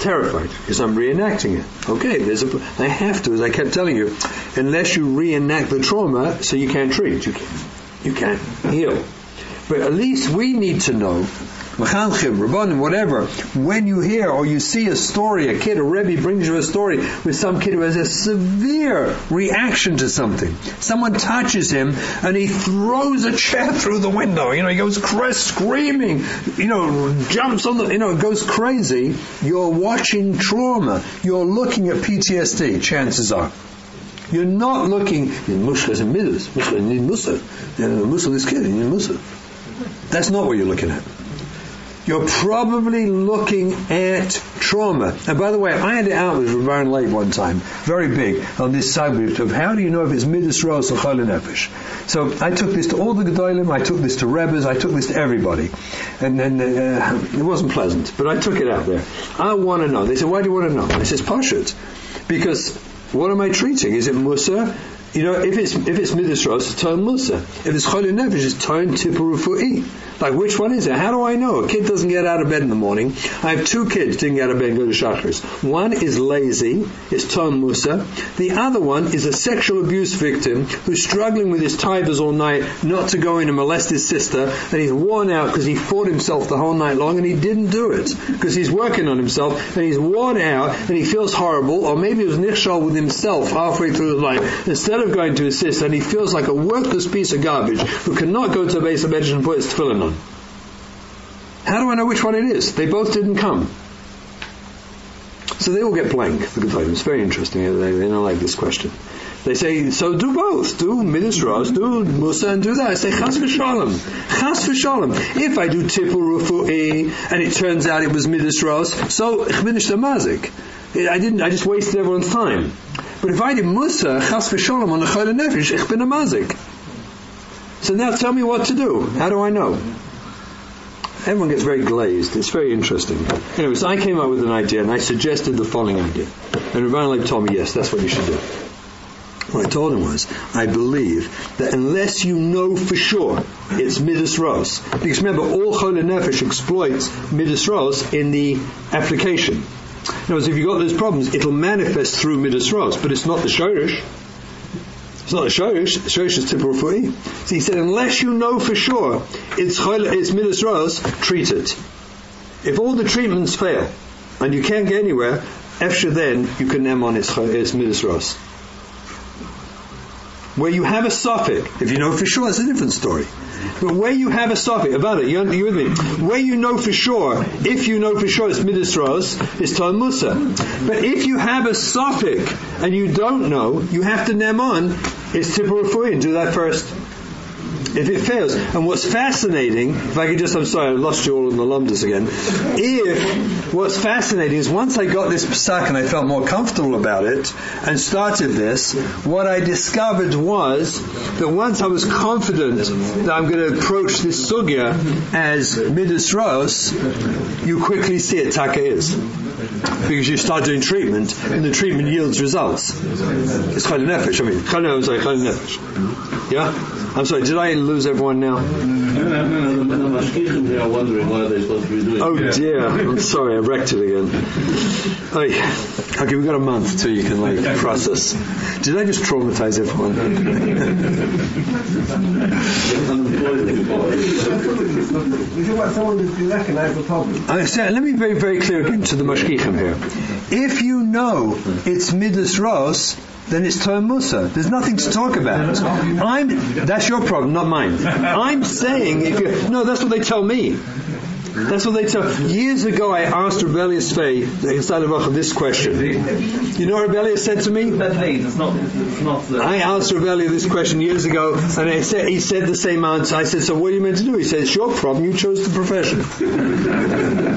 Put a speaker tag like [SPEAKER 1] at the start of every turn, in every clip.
[SPEAKER 1] terrified because I'm reenacting it. Okay, there's a, I have to, as I kept telling you, unless you reenact the trauma, so you can't treat, you can't, you can't heal. But at least we need to know Mechanchim, Rabbanim, whatever, when you hear or you see a story, a kid, a Rebbe brings you a story with some kid who has a severe reaction to something. Someone touches him and he throws a chair through the window. You know, he goes crazy, screaming, you know, jumps on the, you know, goes crazy. You're watching trauma. You're looking at PTSD, chances are. You're not looking in mushkas and midas. Mushka, you need musa. Musa this kid, musa. That's not what you're looking at you're probably looking at trauma. And by the way, I had it out with Baron Lake one time, very big, on this subject of how do you know if it's Midas Ros or Chol Nefesh. So I took this to all the Gedolim, I took this to Rebbes, I took this to everybody. And then uh, it wasn't pleasant, but I took it out there. I want to know. They said, why do you want to know? I said, Pashut. Because what am I treating? Is it Musa? You know, if it's if it's Midas it's Ton Musa. If it's Chol Nefesh, it's Ton Tipur Rufu'i. Like, which one is it? How do I know? A kid doesn't get out of bed in the morning. I have two kids didn't get out of bed and go to. One is lazy, it's Tom Musa. The other one is a sexual abuse victim who's struggling with his tivers all night not to go in and molest his sister, and he's worn out because he fought himself the whole night long and he didn't do it because he's working on himself and he's worn out and he feels horrible, or maybe he was nichshal with himself halfway through his life instead of going to assist, and he feels like a worthless piece of garbage who cannot go to a base of medicine and put his tefillin on. How do I know which one it is? They both didn't come. So they all get blank, the. It's very interesting. They, they don't like this question. They say, so do both. Do Midas Ros, do Musa, and do that. I say, Chas v'shalom. Chas v'shalom. If I do Tipur Rufu'i, and it turns out it was Midas Ros, so the mazik. I didn't, I just wasted everyone's time. But if I did Musa, Chas v'shalom, on the Chayla Nefesh, ich bin a mazik. So now tell me what to do. How do I know? everyone gets very glazed. It's very interesting. Anyway, so I came up with an idea and I suggested the following idea. And Rabbi told me, yes, that's what you should do. What I told him was, I believe that unless you know for sure it's Midas Ros, because remember, all Chol Nefesh exploits Midas Ros in the application. In other if you've got those problems, it'll manifest through Midas Ros, but it's not the Shorish. It's not a shoyish. Shoyish is temporal tipur So he said, unless you know for sure it's it's midas ros, treat it. If all the treatments fail and you can't get anywhere, after then you can name on its, its midas ros. Where you have a suffix, if you know for sure, it's a different story. But where you have a suffix, about it, you, you with me? Where you know for sure, if you know for sure it's Midas Ros, it's Tal Musa. But if you have a suffix and you don't know, you have to name on, it's and do that first if it fails. And what's fascinating, if I could just, I'm sorry, I lost you all in the lumdus again. If what's fascinating is once I got this psak and I felt more comfortable about it and started this, what I discovered was that once I was confident that I'm going to approach this sugya as midas ros, you quickly see it taka is. Because you start doing treatment and the treatment yields results. It's chayil nefesh, I mean, chayil, sorry, chayil nefesh. Yeah? I'm sorry, did I lose everyone now? Oh dear, I'm sorry, I wrecked it again. Okay, we've got a month till you can like process. Did I just traumatize everyone? I said, let me be very, very clear again to the mashkichim here. If you know it's midas ros, then it's Tom Musa. There's nothing to talk about. I'm, that's your problem, not mine. I'm saying if you, no, that's what they tell me. That's what they tell. Years ago, I asked Rav Elyashiv, the of this question. You know what Rav Elyashiv said to me? I asked Rav Elyashiv this question years ago, and said, he said the same answer. I said, so what are you meant to do? He said, it's your problem. You chose the profession.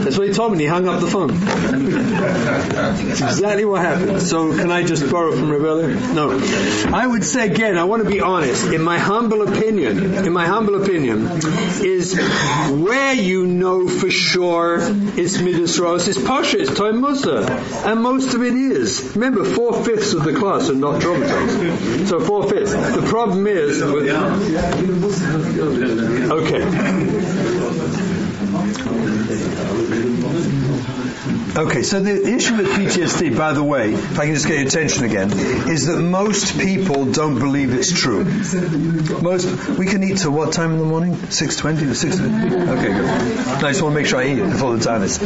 [SPEAKER 1] That's what he told me. He hung up the phone. That's exactly what happened. So can I just borrow from Rav Elyashiv? No. I would say again, I want to be honest. In my humble opinion, in my humble opinion, is where you know for sure it's Midas Ros, it's Pasha, it's Time Musa. And most of it is. Remember, four fifths of the class are not traumatized. So four fifths. The problem is. With, okay. Okay, so the issue with PTSD, by the way, if I can just get your attention again, is that most people don't believe it's true. Most, we can eat till what time in the morning? 6.20 or 6 Okay, good. I just want to make sure I eat before the time is.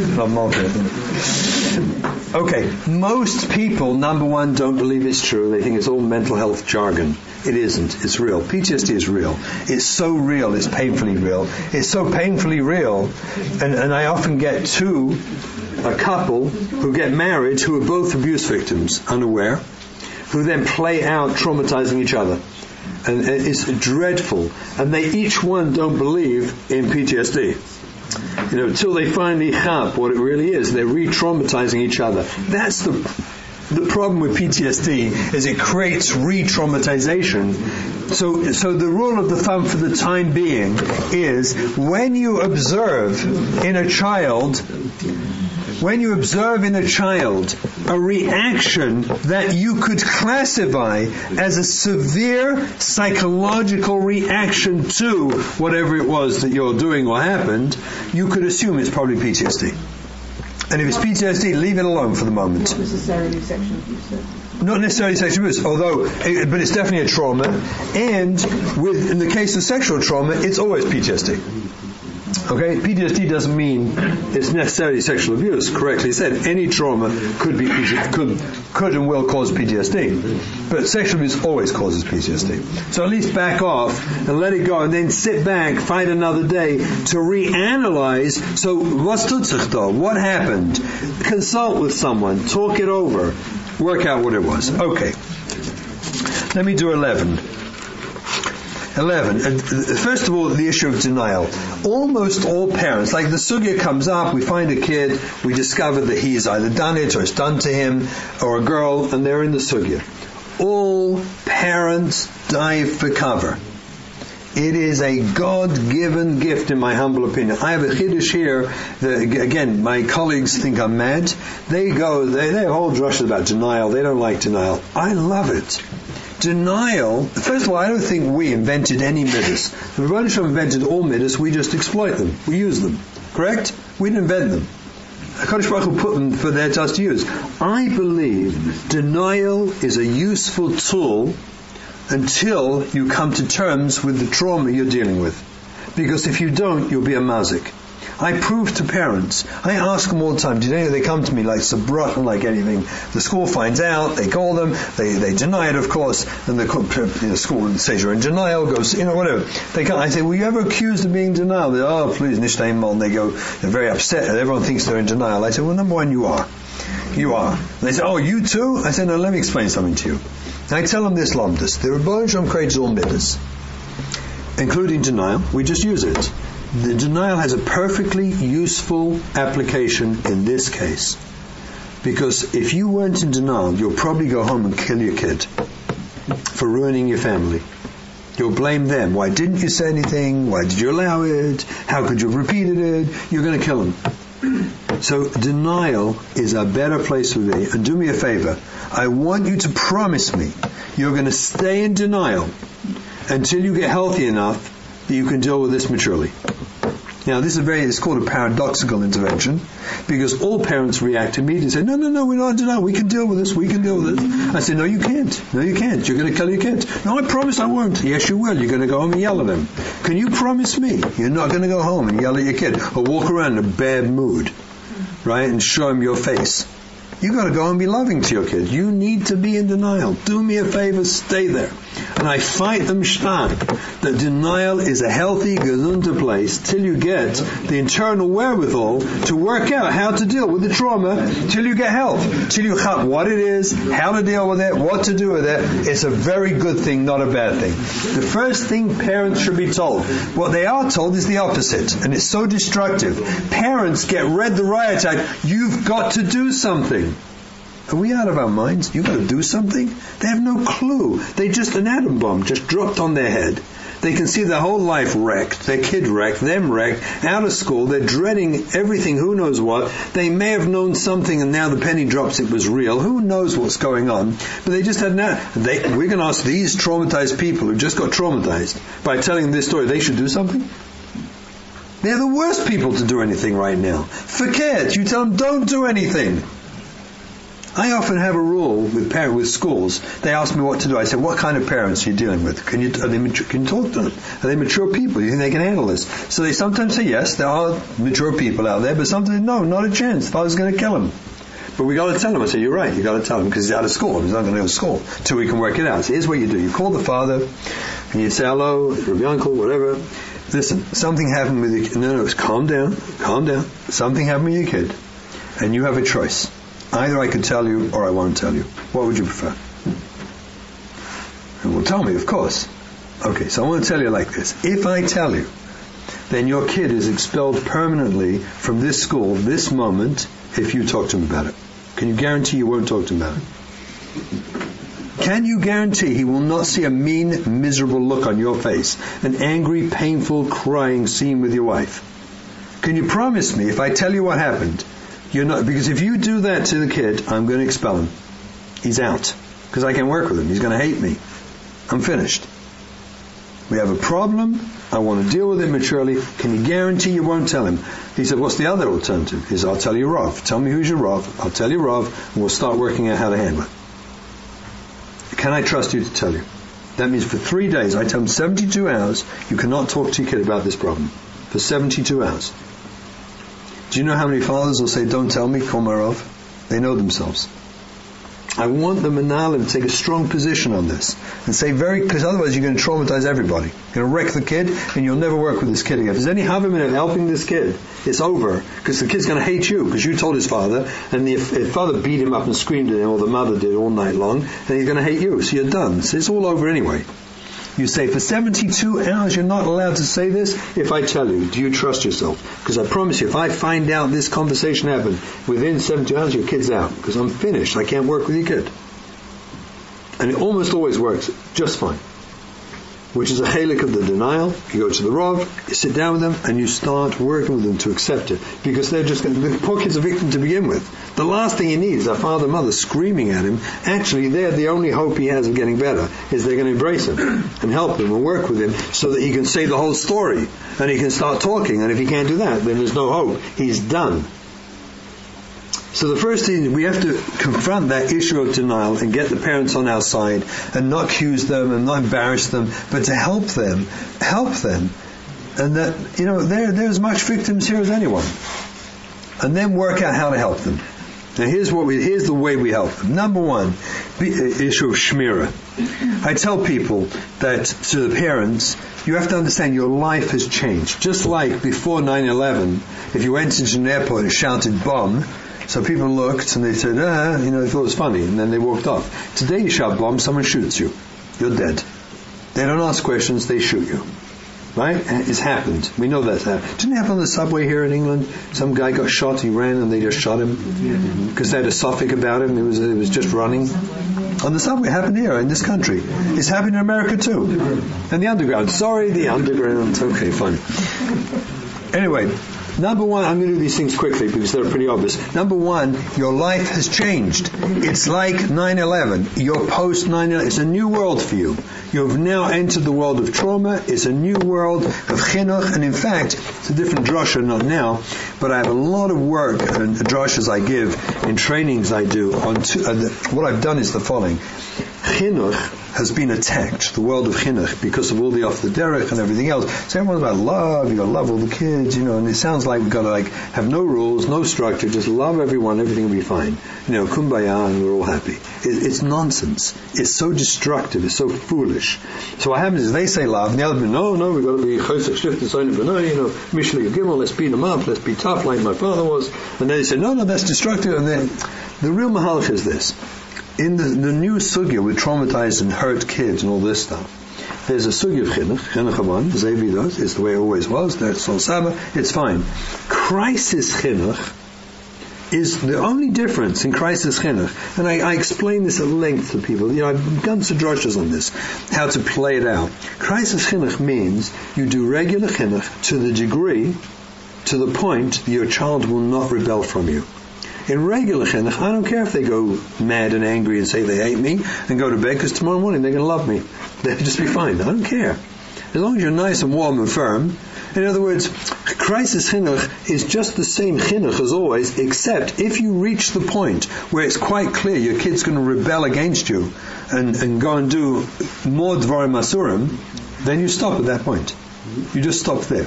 [SPEAKER 1] Okay, most people, number one, don't believe it's true. They think it's all mental health jargon. It isn't. It's real. PTSD is real. It's so real. It's painfully real. It's so painfully real. And, and I often get two, a couple who get married who are both abuse victims, unaware, who then play out traumatizing each other. And it's dreadful. And they each one don't believe in PTSD. You know, until they finally have what it really is. They're re-traumatizing each other. That's the the problem with PTSD is it creates re-traumatization. So, so the rule of the thumb for the time being is when you observe in a child, when you observe in a child a reaction that you could classify as a severe psychological reaction to whatever it was that you're doing or happened, you could assume it's probably PTSD. And if it's PTSD, leave it alone for the moment.
[SPEAKER 2] Not necessarily sexual abuse.
[SPEAKER 1] Not necessarily sexual abuse, although, it, but it's definitely a trauma. And with, in the case of sexual trauma, it's always PTSD. Okay, PTSD doesn't mean it's necessarily sexual abuse. Correctly said, any trauma could be could could and will cause PTSD, but sexual abuse always causes PTSD. So at least back off and let it go, and then sit back, find another day to reanalyze. So? What happened? Consult with someone, talk it over, work out what it was. Okay. Let me do eleven. 11. Uh, first of all, the issue of denial. Almost all parents, like the sugya comes up, we find a kid, we discover that he he's either done it or it's done to him, or a girl, and they're in the sugya. All parents dive for cover. It is a God-given gift, in my humble opinion. I have a chiddush here. That, again, my colleagues think I'm mad. They go, they, they have whole about denial. They don't like denial. I love it denial, first of all, I don't think we invented any midas. The Rebbeinu invented all midas, we just exploit them. We use them. Correct? We didn't invent them. HaKadosh Baruch Hu put them for their to us to use. I believe denial is a useful tool until you come to terms with the trauma you're dealing with. Because if you don't, you'll be a mazik. I prove to parents. I ask them all the time. Do you know they come to me like sabrotten, like anything? The school finds out. They call them. They they deny it, of course. And the, the school says you're in denial. Goes, you know, whatever. They come. I say, were you ever accused of being in denial? They oh, please, nishtaim And they go. They're very upset. And everyone thinks they're in denial. I say, well, number one, you are. You are. And they say, oh, you too? I say, no, let me explain something to you. And I tell them this lomdus. The Ribono Shel Olam creates all midas, including denial. We just use it. The denial has a perfectly useful application in this case. Because if you weren't in denial, you'll probably go home and kill your kid for ruining your family. You'll blame them. Why didn't you say anything? Why did you allow it? How could you have repeated it? You're going to kill him. So denial is a better place for me. And do me a favor. I want you to promise me you're going to stay in denial until you get healthy enough that you can deal with this maturely. Now, this is very, it's called a paradoxical intervention because all parents react immediately and say, no, no, no, we're not denial. We can deal with this. We can deal with this. I say, no, you can't. No, you can't. You're going to kill your kid. No, I promise I won't. Yes, you will. You're going to go home and yell at him. Can you promise me you're not going to go home and yell at your kid or walk around in a bad mood, right, and show him your face? You got to go and be loving to your kids. You need to be in denial. Do me a favor, stay there. And I fight them stark that denial is a healthy, gesunde place till you get the internal wherewithal to work out how to deal with the trauma till you get help, till you have what it is, how to deal with it, what to do with it. It's a very good thing, not a bad thing. The first thing parents should be told, what they are told is the opposite, and it's so destructive. Parents get read the riot act, you've got to do something. Are we out of our minds? You've got to do something? They have no clue. They just, an atom bomb just dropped on their head. They can see their whole life wrecked, their kid wrecked, them wrecked, out of school, they're dreading everything, who knows what. They may have known something and now the penny drops it was real. Who knows what's going on? But they just had now, they, we're going to ask these traumatized people who just got traumatized by telling this story, they should do something? They're the worst people to do anything right now. Forget. You tell them don't do anything. I often have a rule with parent with schools. They ask me what to do. I say, "What kind of parents are you dealing with? Can you are they mature, can you talk to them? Are they mature people? Do You think they can handle this?" So they sometimes say yes. There are mature people out there, but sometimes no, not a chance. The father's going to kill him. But we got to tell him. I say, "You're right. You got to tell him because he's out of school. He's not going to go to school till we can work it out." So here's what you do: you call the father, and you say, "Hello, your uncle, whatever." Listen, something happened with your No, no, it's calm down, calm down. Something happened with your kid, and you have a choice. Either I can tell you or I won't tell you. What would you prefer? Well, tell me, of course. Okay, so I want to tell you like this. If I tell you, then your kid is expelled permanently from this school this moment if you talk to him about it. Can you guarantee you won't talk to him about it? Can you guarantee he will not see a mean, miserable look on your face, an angry, painful, crying scene with your wife? Can you promise me if I tell you what happened, you're not, because if you do that to the kid, I'm going to expel him. He's out. Because I can work with him. He's going to hate me. I'm finished. We have a problem. I want to deal with it maturely. Can you guarantee you won't tell him? He said, what's the other alternative? He said, I'll tell you Rav. Tell me who's your Rav. I'll tell you Rav, and we'll start working out how to handle it. Can I trust you to tell you? That means for three days, I tell him 72 hours, you cannot talk to your kid about this problem. For 72 hours. Do you know how many fathers will say, don't tell me, Komarov? They know themselves. I want the Manalim to take a strong position on this and say very, because otherwise you're going to traumatize everybody. You're going to wreck the kid and you'll never work with this kid again. If there's any half havim in helping this kid, it's over because the kid's going to hate you because you told his father and the, the father beat him up and screamed at him or the mother did all night long and he's going to hate you. So you're done. So it's all over anyway. You say, for 72 hours you're not allowed to say this? If I tell you, do you trust yourself? Because I promise you, if I find out this conversation happened, within 72 hours your kid's out. Because I'm finished. I can't work with your kid. And it almost always works just fine which is a halik of the denial. You go to the Rav, you sit down with them, and you start working with them to accept it. Because they're just the poor kid's a victim to begin with. The last thing he needs, a father and mother screaming at him, actually they're the only hope he has of getting better, is they're going to embrace him and help him and work with him so that he can say the whole story and he can start talking. And if he can't do that, then there's no hope. He's done. So the first thing, we have to confront that issue of denial and get the parents on our side and not accuse them and not embarrass them, but to help them, help them. And that, you know, they're, they're as much victims here as anyone. And then work out how to help them. Now here's what we, here's the way we help them. Number one, the uh, issue of shmira. I tell people that to the parents, you have to understand your life has changed. Just like before 9-11, if you went into an airport and shouted bomb, so people looked and they said, ah, you know, they thought it was funny, and then they walked off. Today you shot bomb, someone shoots you. You're dead. They don't ask questions, they shoot you. Right? It's happened. We know that's happened. Didn't it happen on the subway here in England? Some guy got shot, he ran and they just shot him because they had a suffix about him. It was, it was just running. On the subway, it happened here in this country. It's happened in America too. And the underground. Sorry, the underground. Okay, fine. Anyway, Number one, I'm going to do these things quickly because they're pretty obvious. Number one, your life has changed. It's like 9-11. You're post 9-11. It's a new world for you. You've now entered the world of trauma. It's a new world of chinuch. And in fact, it's a different drasha, not now, but I have a lot of work and drashas I give in trainings I do on two, uh, the, what I've done is the following. Chinuch has been attacked, the world of chinuch, because of all the off the derech and everything else. So everyone's about love, you gotta love all the kids, you know, and it sounds like we've gotta like have no rules, no structure, just love everyone, everything will be fine. You know, kumbaya and we're all happy. It, it's nonsense. It's so destructive, it's so foolish. So what happens is they say love, and the other people, no, no, we've got to be chosek shift and sign you know, Mishle Gimel, let's beat them up, let's be tough like my father was. And then they say, no, no, that's destructive. And then the real mahalach is this in the, the new sugya with traumatized and hurt kids and all this stuff, there's a sugya of chinuch, chinuch avan, Zevi does, it's the way it always was, that's all saba, it's fine. Crisis chinuch is the only difference in crisis chinuch, and I, I, explain this at length to people. You know, I've done some drushes on this, how to play it out. Crisis chinuch means you do regular chinuch to the degree, to the point your child will not rebel from you. In regular chinuch, I don't care if they go mad and angry and say they hate me and go to bed because tomorrow morning they're going to love me. They'll just be fine. I don't care. As long as you're nice and warm and firm, In other words, crisis chinuch is just the same chinuch as always, except if you reach the point where it's quite clear your kid's going to rebel against you and, and go and do more dvarim asurim, then you stop at that point. You just stop there.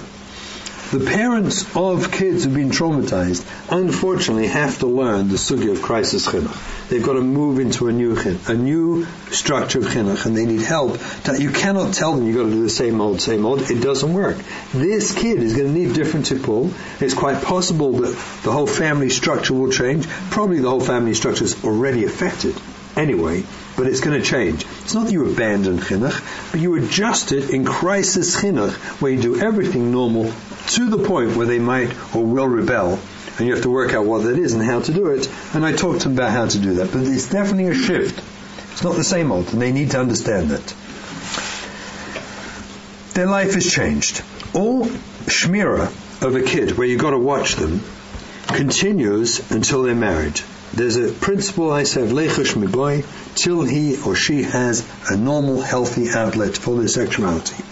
[SPEAKER 1] The parents of kids who've been traumatized, unfortunately, have to learn the sugi of crisis chinuch. They've got to move into a new a new structure of chinuch, and they need help. You cannot tell them you've got to do the same old, same old. It doesn't work. This kid is going to need different tippul. It's quite possible that the whole family structure will change. Probably the whole family structure is already affected anyway, but it's going to change. It's not that you abandon chinuch, but you adjust it in crisis chinuch, where you do everything normal to the point where they might or will rebel, and you have to work out what that is and how to do it. And I talked to them about how to do that, but it's definitely a shift. It's not the same old, and they need to understand that. Their life has changed. All shmira of a kid, where you've got to watch them, continues until they're married. There's a principle I said, lechush miboy, till he or she has a normal, healthy outlet for their sexuality.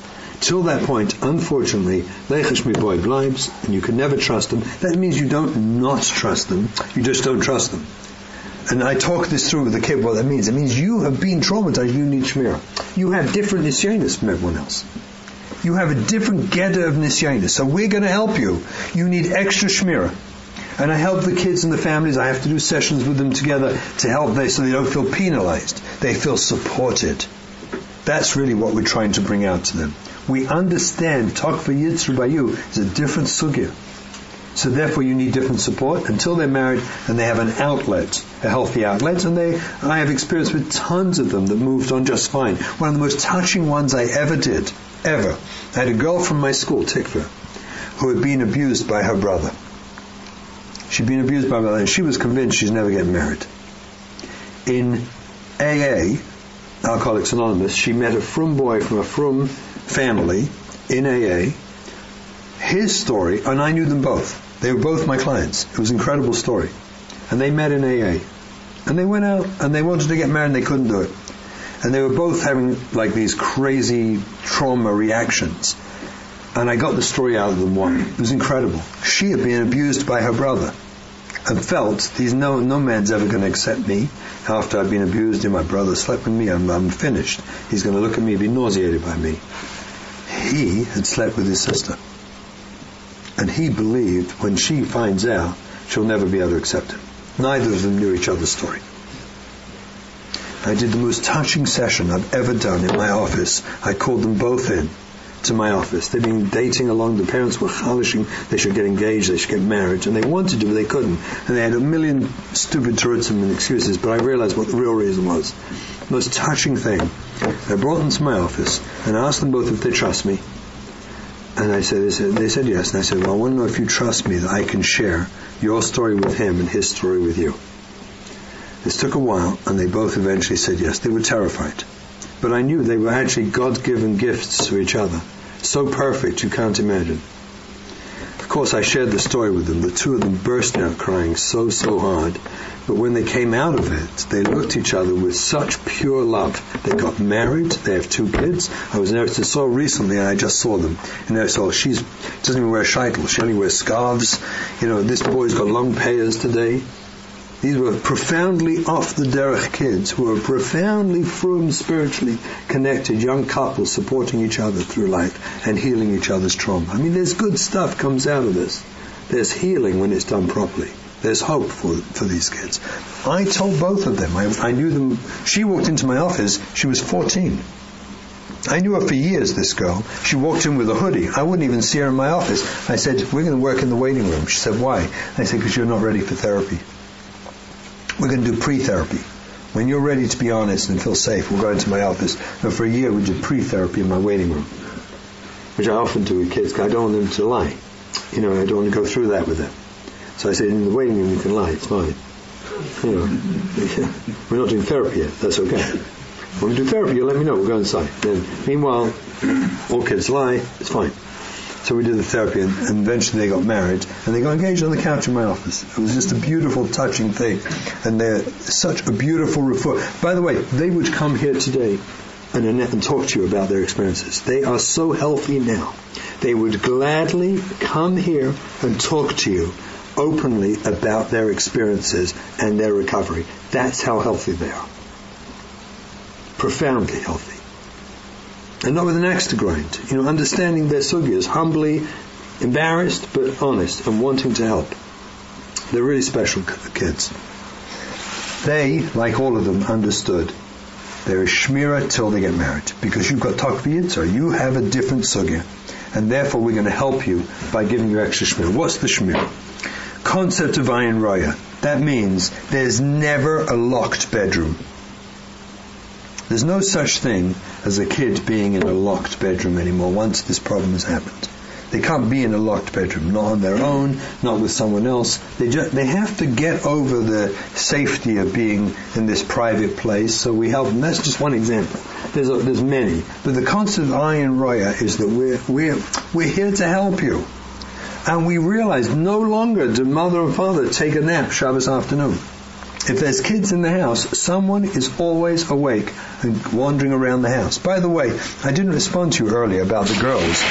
[SPEAKER 1] Till that point, unfortunately, lechush miboy bleibt, and you can never trust them. That means you don't not trust them, you just don't trust them. And I talk this through with the kid what that means. It means you have been traumatized, you need shmira. You have different nisyanis from everyone else. You have a different geda of nisyanis. So we're going to help you. You need extra shmira. And I help the kids and the families. I have to do sessions with them together to help them so they don't feel penalized. They feel supported. That's really what we're trying to bring out to them. We understand Tokva Yitzru Bayu is a different sugya. So therefore you need different support until they're married and they have an outlet, a healthy outlet. And they, I have experience with tons of them that moved on just fine. One of the most touching ones I ever did, ever. I had a girl from my school, Tikva, who had been abused by her brother. She'd been abused by her brother and she was convinced she's never getting married. In AA, Alcoholics Anonymous, she met a frum boy from a frum family in AA. His story, and I knew them both. They were both my clients. It was an incredible story. And they met in AA. And they went out and they wanted to get married and they couldn't do it. And they were both having like these crazy trauma reactions. And I got the story out of them one. It was incredible. She had been abused by her brother and felt these no no man's ever going to accept me after I've been abused and my brother slept with me. I'm, I'm finished. He's going to look at me and be nauseated by me. He had slept with his sister, and he believed when she finds out, she'll never be able to accept him. Neither of them knew each other's story. I did the most touching session I've ever done in my office. I called them both in to my office. They'd been dating along. The parents were chalishing. They should get engaged. They should get married. And they wanted to, but they couldn't. And they had a million stupid terutzim and excuses. But I realized what the real reason was. The most touching thing. I brought them to my office and asked them both if they trust me. And I said, they said, they said yes. And I said, well, I want to know if you trust me that I can share your story with him and his story with you. This took a while, and they both eventually said yes. They were terrified. But I knew they were actually God-given gifts to each other. So perfect, you can't imagine. Of course, I shared the story with them. The two of them burst out crying so, so hard. But when they came out of it, they looked at each other with such pure love. They got married. They have two kids. I was in Eretz so recently, and I just saw them. And I saw she doesn't even wear shaitel. She only wears scarves. You know, this boy's got long payers today. These were profoundly off the derech kids who were profoundly frum spiritually connected young couples supporting each other through life and healing each other's trauma. I mean, there's good stuff comes out of this. There's healing when it's done properly. There's hope for for these kids. I told both of them. I, I knew them. She walked into my office. She was 14. I knew her for years, this girl. She walked in with a hoodie. I wouldn't even see her in my office. I said, we're going to work in the waiting room. She said, why? I said, because you're not ready for therapy. We're going to do pre-therapy. When you're ready to be honest and feel safe, we'll go into my office. And for a year, we did pre-therapy in my waiting room, which I often do with kids I don't want them to lie. You know, I don't want to go through that with them. So I said, in the waiting room, you can lie. It's fine. You know, we're not doing therapy yet. That's okay. When we do therapy, you'll let me know. We'll go inside. Then, meanwhile, all kids lie. It's fine. So we did the therapy, and, and, eventually they got married, and they got engaged on the couch in my office. It was just a beautiful, touching thing, and they're such a beautiful refer. By the way, they would come here today and, and talk to you about their experiences. They are so healthy now. They would gladly come here and talk to you openly about their experiences and their recovery. That's how healthy they are. Profoundly healthy. And not with an axe to grind. You know, understanding their sugyas, humbly, embarrassed, but honest, and wanting to help. They're really special kids. They, like all of them, understood there is shmira till they get married. Because you've got takvi yitzar. You have a different sugya. And therefore we're going to help you by giving you extra shmira. What's the shmira? Concept of ayin raya. That means there's never a locked bedroom. There's no such thing as a kid being in a locked bedroom anymore once this problem has happened. They can't be in a locked bedroom, not on their own, not with someone else. They just, they have to get over the safety of being in this private place. So we help them. That's just one example. There's a, there's many, but the concept of ayin roya is that we're we're we're here to help you, and we realize no longer do mother and father take a nap Shabbos afternoon. If there's kids in the house, someone is always awake and wandering around the house. By the way, I didn't respond to you earlier about the girls.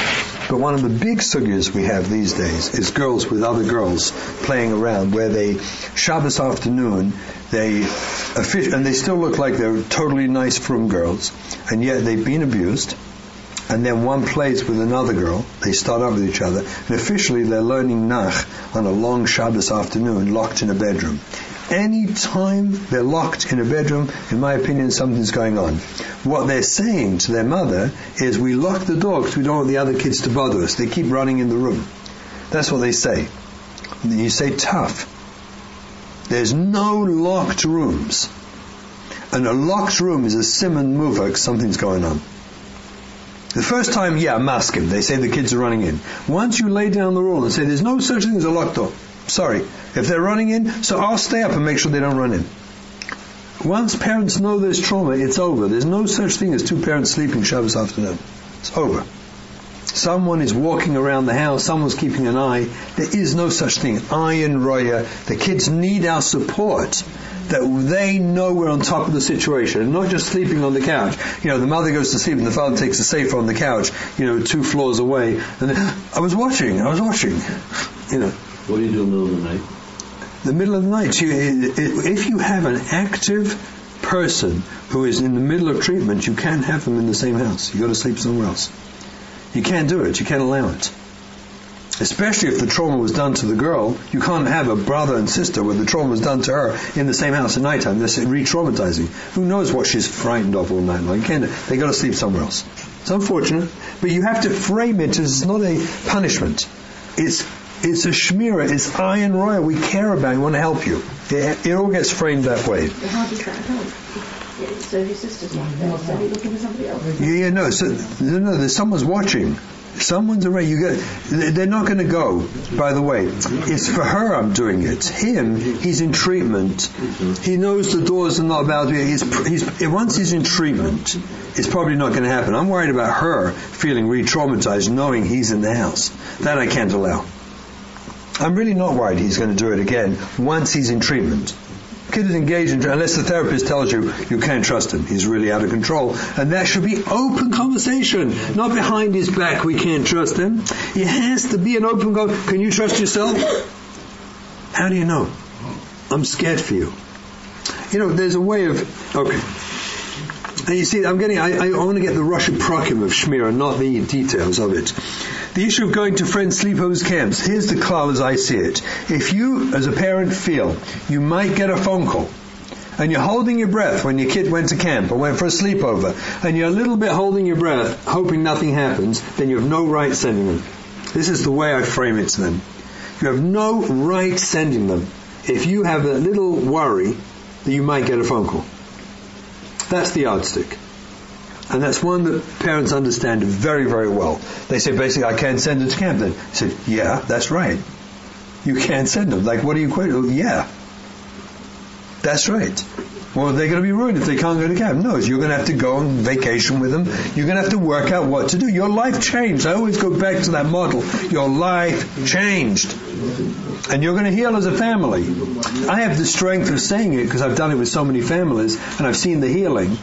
[SPEAKER 1] But one of the big sugyas we have these days is girls with other girls playing around where they, Shabbos afternoon, they, and they still look like they're totally nice from girls, and yet they've been abused, and then one plays with another girl, they start out with each other, and officially they're learning Nach on a long Shabbos afternoon locked in a bedroom. Any time they're locked in a bedroom, in my opinion, something's going on. What they're saying to their mother is, we lock the door because we don't want the other kids to bother us. They keep running in the room. That's what they say. You say tough. There's no locked rooms. And a locked room is a simon muvak, something's going on. The first time, yeah, mask him. They say the kids are running in. Once you lay down the rule and say there's no such thing as a locked door, Sorry. If they're running in, so I'll stay up and make sure they don't run in. Once parents know there's trauma, it's over. There's no such thing as two parents sleeping Shabbos afternoon. It's over. Someone is walking around the house, someone's keeping an eye. There is no such thing. Ayin roya. The kids need our support. That they know we're on top of the situation not just sleeping on the couch. You know, the mother goes to sleep and the father takes a safe on the couch, you know, two floors away. And I was watching, I was watching. You know,
[SPEAKER 3] what do you do in the middle of the night?
[SPEAKER 1] The middle of the night. If you have an active person who is in the middle of treatment, you can't have them in the same house. You got to sleep somewhere else. You can't do it. You can't allow it. Especially if the trauma was done to the girl, you can't have a brother and sister where the trauma was done to her in the same house at night time. That's re-traumatizing. Who knows what she's frightened of all night long? Can't, they got to sleep somewhere else. It's unfortunate, but you have to frame it as not a punishment. It's it's a shmira. It's ayin roya. We care about. We want to help you. It, it all gets framed that way.
[SPEAKER 2] How does that help? So your sister's not there. So you're looking for somebody else.
[SPEAKER 1] Yeah, yeah, no. So no, no. There's someone's watching. Someone's around. You get. They're not going to go. By the way, it's for her. I'm doing it. Him. He's in treatment. He knows the doors are not about. To. He's, he's once he's in treatment, it's probably not going to happen. I'm worried about her feeling re-traumatized, knowing he's in the house. That I can't allow. I'm really not worried he's going to do it again once he's in treatment. Kid is engaged in, unless the therapist tells you you can't trust him. He's really out of control. And that should be open conversation, not behind his back. We can't trust him. It has to be an open go. Can you trust yourself? How do you know? I'm scared for you. You know, there's a way of, okay. You see, I'm getting, I, I want to get the Russian Prakim of Shmira, not the details of it. The issue of going to friends' sleepovers camps. Here's the cloud as I see it. If you, as a parent, feel you might get a phone call, and you're holding your breath when your kid went to camp or went for a sleepover, and you're a little bit holding your breath, hoping nothing happens, then you have no right sending them. This is the way I frame it to them. You have no right sending them if you have a little worry that you might get a phone call. That's the yardstick. And that's one that parents understand very, very well. They say, basically, I can't send them to camp then. I said, yeah, that's right. You can't send them. Like, what are you quoting? Yeah. That's right. Well, they're going to be ruined if they can't go to camp. No, you're going to have to go on vacation with them. You're going to have to work out what to do. Your life changed. I always go back to that model. Your life changed. And you're going to heal as a family. I have the strength of saying it because I've done it with so many families and I've seen the healing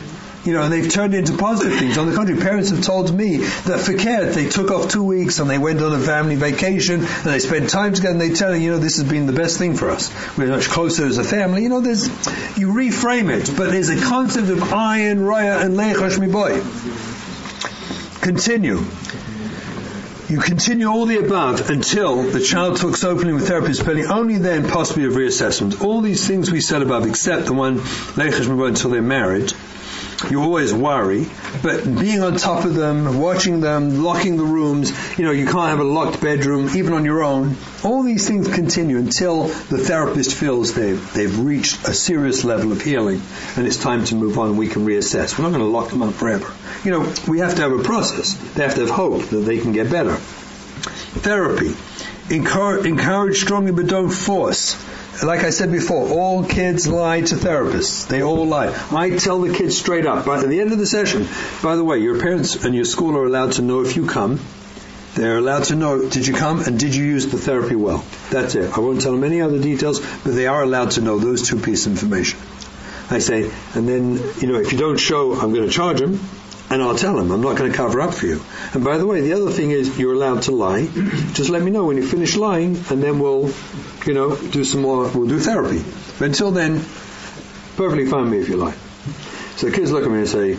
[SPEAKER 1] you know, and they've turned into positive things. On the contrary, parents have told me that for care, they took off two weeks and they went on a family vacation and they spent time together and they tell you, you know, this has been the best thing for us. We're much closer as a family. You know, there's, you reframe it, but there's a concept of ayin, raya, and leichash boy. Continue. You continue all the above until the child talks openly with therapist, spending only then possibly of reassessment. All these things we said above, except the one until they're married, you always worry, but being on top of them, watching them, locking the rooms, you know, you can't have a locked bedroom, even on your own. All these things continue until the therapist feels they've, they've reached a serious level of healing and it's time to move on and we can reassess. We're not going to lock them up forever. You know, we have to have a process. They have to have hope that they can get better. Therapy. Encourage, encourage strongly but don't force like I said before, all kids lie to therapists. They all lie. I tell the kids straight up, by, at the end of the session, by the way, your parents and your school are allowed to know if you come. They're allowed to know, did you come and did you use the therapy well? That's it. I won't tell them any other details, but they are allowed to know those two pieces of information. I say, and then, you know, if you don't show, I'm going to charge them and I'll tell them. I'm not going to cover up for you. And by the way, the other thing is you're allowed to lie. Just let me know when you finish lying, and then we'll, you know, do some more. We'll do therapy. But until then, perfectly fine with me if you lie. So the kids look at me and say,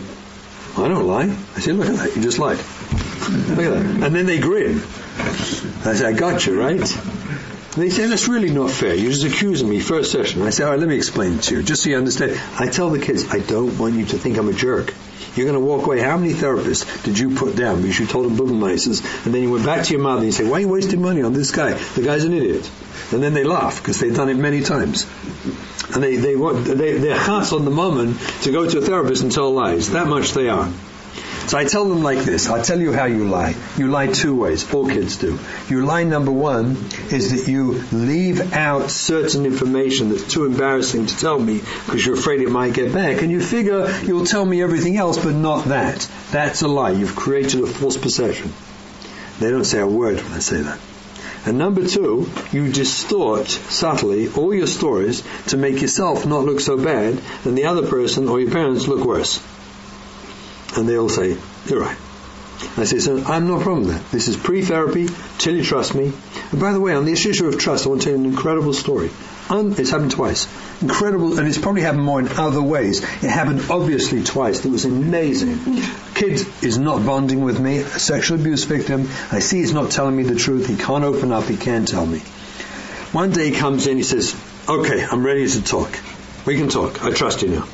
[SPEAKER 1] "I don't lie." I say, "Look at that. You just lied. Look at that." And then they grin. I say, "I got you, right?" They say, that's really not fair. You're just accusing me first session. I say, all right, let me explain to you, just so you understand. I tell the kids, I don't want you to think I'm a jerk. You're going to walk away. How many therapists did you put down because you told them Bubenmeisters, and then you went back to your mother and you say, why are you wasting money on this guy? The guy's an idiot. And then they laugh because they've done it many times. And they, they, they, they're chas on the moment to go to a therapist and tell lies. That much they are. So I tell them like this. I'll tell you how you lie. You lie two ways. All kids do. Your lie number one is that you leave out certain information that's too embarrassing to tell me because you're afraid it might get back. And you figure you'll tell me everything else, but not that. That's a lie. You've created a false perception. They don't say a word when I say that. And number two, you distort subtly all your stories to make yourself not look so bad and the other person or your parents look worse. And they all say, you're right. I say, so I'm no problem that. This is pre-therapy till you trust me. And by the way, on the issue of trust, I want to tell you an incredible story. Um, it's happened twice. Incredible, and it's probably happened more in other ways. It happened obviously twice. It was amazing. Kid is not bonding with me, a sexual abuse victim. I see he's not telling me the truth. He can't open up. He can't tell me. One day he comes in, he says, okay, I'm ready to talk. We can talk. I trust you now.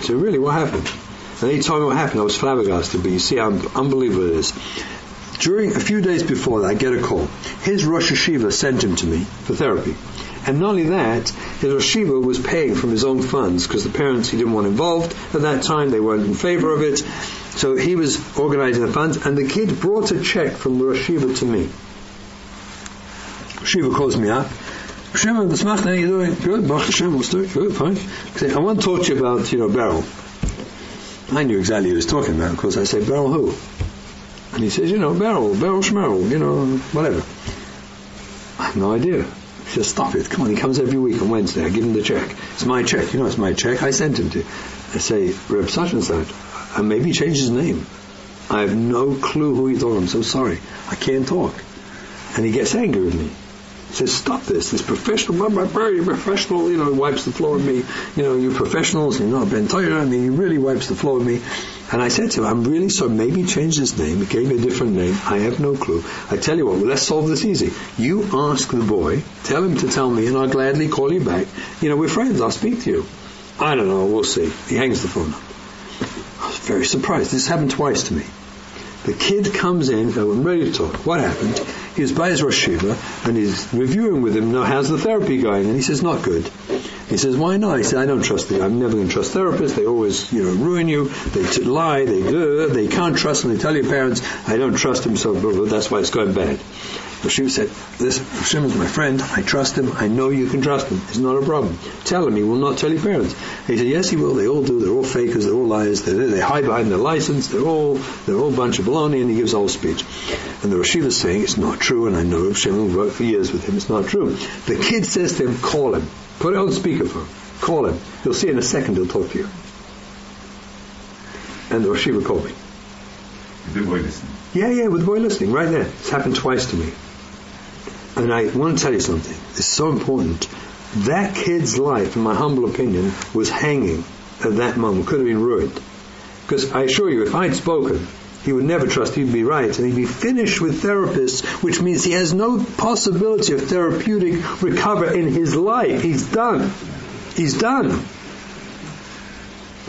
[SPEAKER 1] So really, what happened? And he told me what happened. I was flabbergasted, but you see how unbelievable it is. During a few days before that, I get a call. His Rosh Yeshiva sent him to me for therapy. And not only that, his Rosh Yeshiva was paying from his own funds because the parents he didn't want involved at that time. They weren't in favor of it. So he was organizing the funds, and the kid brought a check from Rosh Yeshiva to me. Shiva calls me up. Shimon, how are you doing? Good, Baruch Hashem, what's doing? Good, fine. I want to talk to you about, you know, Beryl. I knew exactly who he was talking about. Of course, I said, Beryl who? And he says, you know, Beryl, Beryl Schmerl, you know, whatever. I have no idea. He says, stop it. Come on, he comes every week on Wednesday. I give him the check. It's my check. You know, it's my check. I sent him to. I say, Reb such and such. And maybe he changed his name. I have no clue who he thought. I'm so sorry. I can't talk. And he gets angry with me says, stop this. This professional, you're professional, you know, wipes the floor with me. You know, you're professionals, you know, Ben Toyer, I mean, he really wipes the floor with me. And I said to him, I'm really sorry, maybe change his name. He gave me a different name. I have no clue. I tell you what, well, let's solve this easy. You ask the boy, tell him to tell me, and I'll gladly call you back. You know, we're friends, I'll speak to you. I don't know, we'll see. He hangs the phone up. I was very surprised. This happened twice to me. The kid comes in, I'm ready to talk. What happened? He was by his Rosh Yeshiva, and he's reviewing with him, now how's the therapy going? And he says, not good. He says, why not? He said, I don't trust them. I'm never going to trust therapists. They always, you know, ruin you. They t- lie. They uh, they can't trust them. They tell your parents, I don't trust them, so that's why it's going bad. Hashem said, this Hashem is my friend. I trust him. I know you can trust him. It's not a problem. Tell him he will not tell your parents. He said, yes, he will. They all do. They're all fakers. They're all liars. They, they hide behind their license. They're all they're all a bunch of baloney. And he gives a whole speech. And the Rosh is saying it's not true. And I know Hashem worked for years with him. It's not true. The kid says to him, call him. Put it on speakerphone. Call him. You'll see in a second he'll talk to you. And or she would call me.
[SPEAKER 3] With the boy listening.
[SPEAKER 1] Yeah, yeah, with the boy listening, right there. It's happened twice to me. And I want to tell you something. It's so important. That kid's life, in my humble opinion, was hanging at that moment. Could have been ruined. Because I assure you, if I'd spoken, he would never trust he'd be right, and he'd be finished with therapists, which means he has no possibility of therapeutic recovery in his life. He's done. He's done.